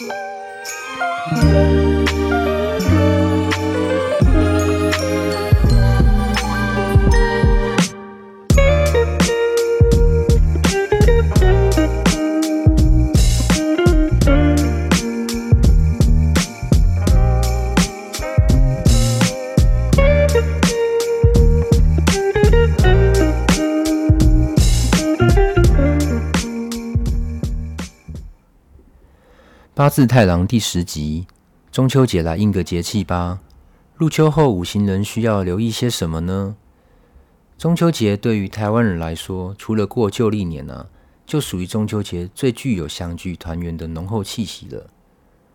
Música 八字太郎第十集，中秋节来应个节气吧。入秋后，五行人需要留意些什么呢？中秋节对于台湾人来说，除了过旧历年啊，就属于中秋节最具有相聚团圆的浓厚气息了。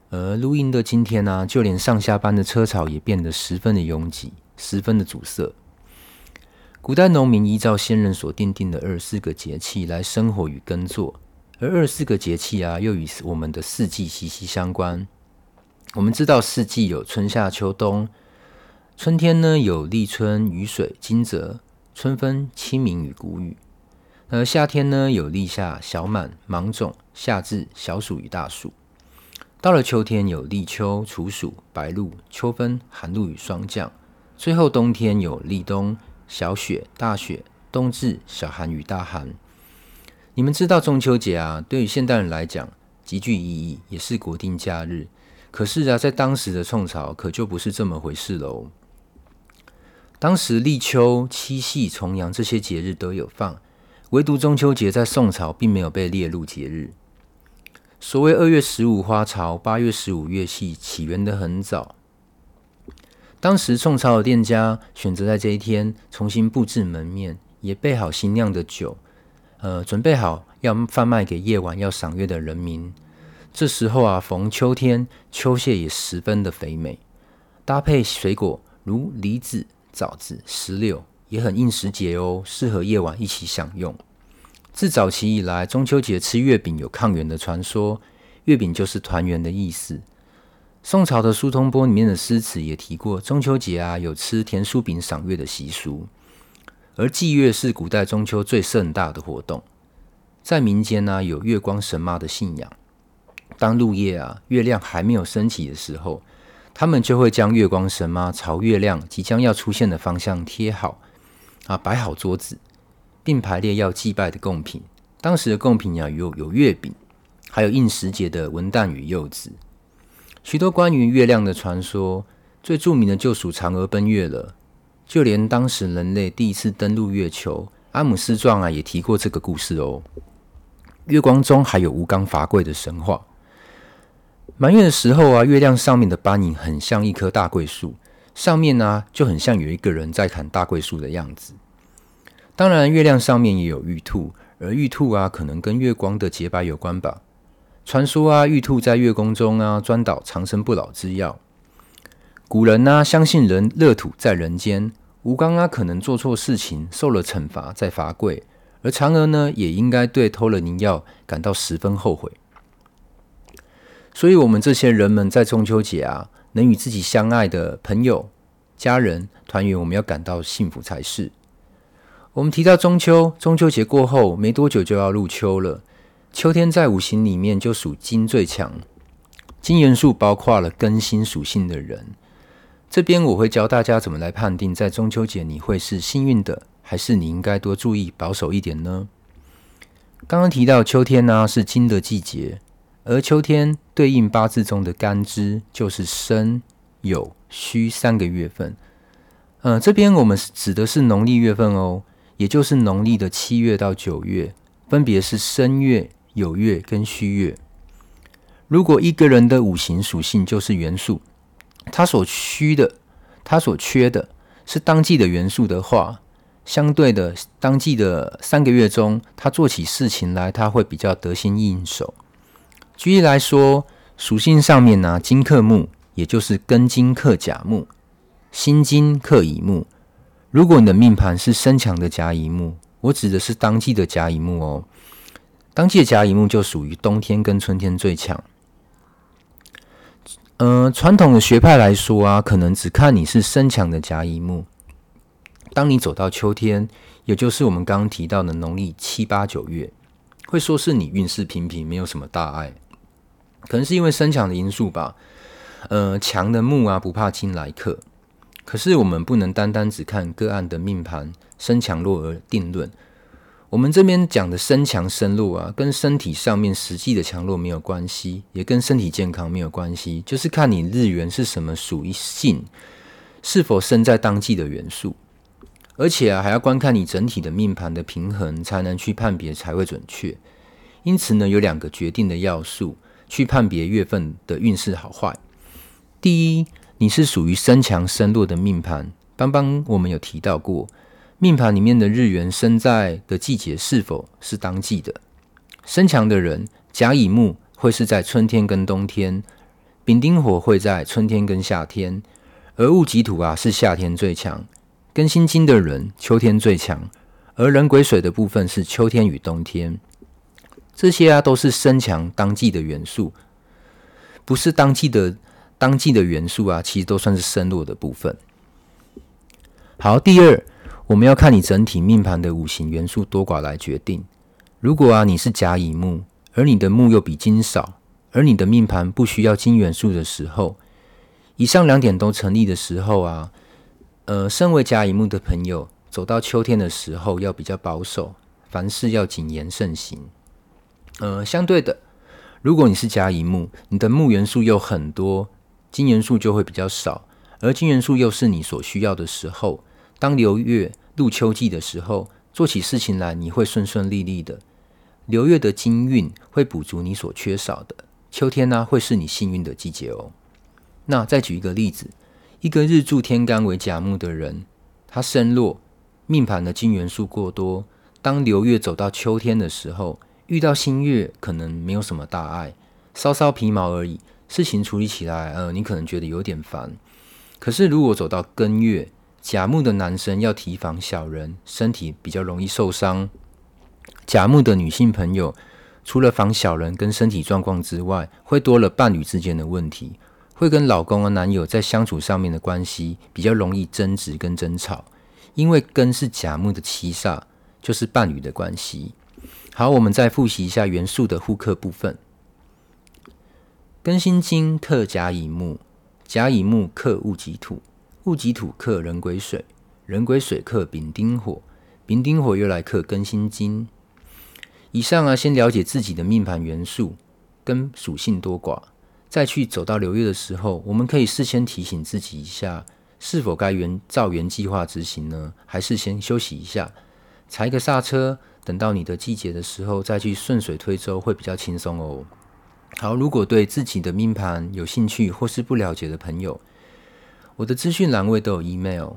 而录音的今天呢、啊，就连上下班的车潮也变得十分的拥挤，十分的阻塞。古代农民依照先人所奠定的二十四个节气来生活与耕作。而二十四个节气啊，又与我们的四季息息相关。我们知道四季有春夏秋冬，春天呢有立春、雨水、惊蛰；春分、清明与谷雨。而夏天呢有立夏、小满、芒种；夏至、小暑与大暑。到了秋天有立秋、处暑、白露；秋分、寒露与霜降。最后冬天有立冬、小雪、大雪；冬至、小寒与大寒。你们知道中秋节啊，对于现代人来讲极具意义，也是国定假日。可是啊，在当时的宋朝可就不是这么回事喽。当时立秋、七夕、重阳这些节日都有放，唯独中秋节在宋朝并没有被列入节日。所谓二月十五花朝，八月十五月夕，起源得很早。当时宋朝的店家选择在这一天重新布置门面，也备好新酿的酒。呃，准备好要贩卖给夜晚要赏月的人民。这时候啊，逢秋天，秋蟹也十分的肥美，搭配水果如梨子、枣子、石榴，也很应时节哦，适合夜晚一起享用。自早期以来，中秋节吃月饼有抗元的传说，月饼就是团圆的意思。宋朝的苏东坡里面的诗词也提过，中秋节啊有吃甜酥饼赏月的习俗。而祭月是古代中秋最盛大的活动，在民间呢、有月光神妈的信仰。当入夜啊，月亮还没有升起的时候，他们就会将月光神妈朝月亮即将要出现的方向贴好啊，摆好桌子，并排列要祭拜的贡品。当时的贡品啊有有月饼，还有应时节的文旦与柚子。许多关于月亮的传说，最著名的就属嫦娥奔月了。就连当时人类第一次登陆月球，《阿姆斯壮》啊也提过这个故事哦。月光中还有吴刚伐桂的神话。满月的时候啊，月亮上面的斑影很像一棵大桂树，上面呢、啊、就很像有一个人在砍大桂树的样子。当然，月亮上面也有玉兔，而玉兔啊可能跟月光的洁白有关吧。传说啊，玉兔在月宫中啊专捣长生不老之药。古人呢、相信人乐土在人间，吴刚啊可能做错事情受了惩罚在罚跪，而嫦娥呢也应该对偷了灵药感到十分后悔。所以，我们这些人们在中秋节啊，能与自己相爱的朋友、家人团圆，我们要感到幸福才是。我们提到中秋，中秋节过后没多久就要入秋了。秋天在五行里面就属金最强，金元素包括了更新属性的人。这边我会教大家怎么来判定，在中秋节你会是幸运的，还是你应该多注意保守一点呢？刚刚提到秋天呢、是金的季节，而秋天对应八字中的干支就是申、酉、戌三个月份。呃，这边我们指的是农历月份哦，也就是农历的七月到九月，分别是申月、酉月跟戌月。如果一个人的五行属性就是元素。他所需的，他所缺的是当季的元素的话，相对的，当季的三个月中，他做起事情来，他会比较得心应手。举例来说，属性上面呢，金克木，也就是庚金克甲木，辛金克乙木。如果你的命盘是身强的甲乙木，我指的是当季的甲乙木哦，当季的甲乙木就属于冬天跟春天最强。呃，传统的学派来说啊，可能只看你是身强的甲乙木。当你走到秋天，也就是我们刚刚提到的农历七八九月，会说是你运势平平，没有什么大碍。可能是因为身强的因素吧。呃，强的木啊，不怕金来克。可是我们不能单单只看个案的命盘身强弱而定论。我们这边讲的身强身弱啊，跟身体上面实际的强弱没有关系，也跟身体健康没有关系，就是看你日元是什么属性，是否生在当季的元素。而且啊，还要观看你整体的命盘的平衡，才能去判别才会准确。因此呢，有两个决定的要素去判别月份的运势好坏。第一，你是属于身强身弱的命盘。邦邦，我们有提到过，命盘里面的日元生在的季节是否是当季的？身强的人，甲乙木会是在春天跟冬天，丙丁火会在春天跟夏天，而戊己土啊是夏天最强。庚辛金的人，秋天最强，而壬癸水的部分是秋天与冬天。这些啊都是身强当季的元素，不是当季的当季的元素啊，其实都算是身弱的部分。好，第二，我们要看你整体命盘的五行元素多寡来决定。如果啊你是甲乙木，而你的木又比金少，而你的命盘不需要金元素的时候，以上两点都成立的时候啊。呃，身为甲乙木的朋友，走到秋天的时候要比较保守，凡事要谨言慎行。呃，相对的，如果你是甲乙木，你的木元素又很多，金元素就会比较少，而金元素又是你所需要的时候，当流月入秋季的时候，做起事情来你会顺顺利利的。流月的金运会补足你所缺少的，秋天呢、啊、会是你幸运的季节哦。那再举一个例子。一个日柱天干为甲木的人，他身弱，命盘的金元素过多。当流月走到秋天的时候，遇到新月可能没有什么大碍，稍稍皮毛而已。事情处理起来，呃，你可能觉得有点烦。可是如果走到庚月，甲木的男生要提防小人，身体比较容易受伤。甲木的女性朋友，除了防小人跟身体状况之外，会多了伴侣之间的问题。会跟老公和男友在相处上面的关系比较容易争执跟争吵，因为根是甲木的七煞，就是伴侣的关系。好，我们再复习一下元素的互克部分。庚辛金克甲乙木，甲乙木克戊己土，戊己土克壬癸水，壬癸水克丙丁火，丙丁火又来克庚辛金。以上啊，先了解自己的命盘元素跟属性多寡。再去走到流月的时候，我们可以事先提醒自己一下，是否该原照原计划执行呢？还是先休息一下，踩个刹车，等到你的季节的时候再去顺水推舟，会比较轻松哦。好，如果对自己的命盘有兴趣或是不了解的朋友，我的资讯栏位都有 email，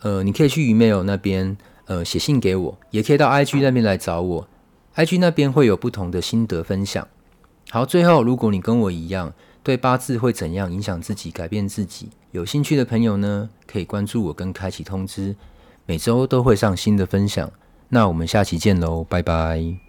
呃，你可以去 email 那边呃写信给我，也可以到 IG 那边来找我，IG 那边会有不同的心得分享。好，最后，如果你跟我一样对八字会怎样影响自己、改变自己有兴趣的朋友呢，可以关注我跟开启通知，每周都会上新的分享。那我们下期见喽，拜拜。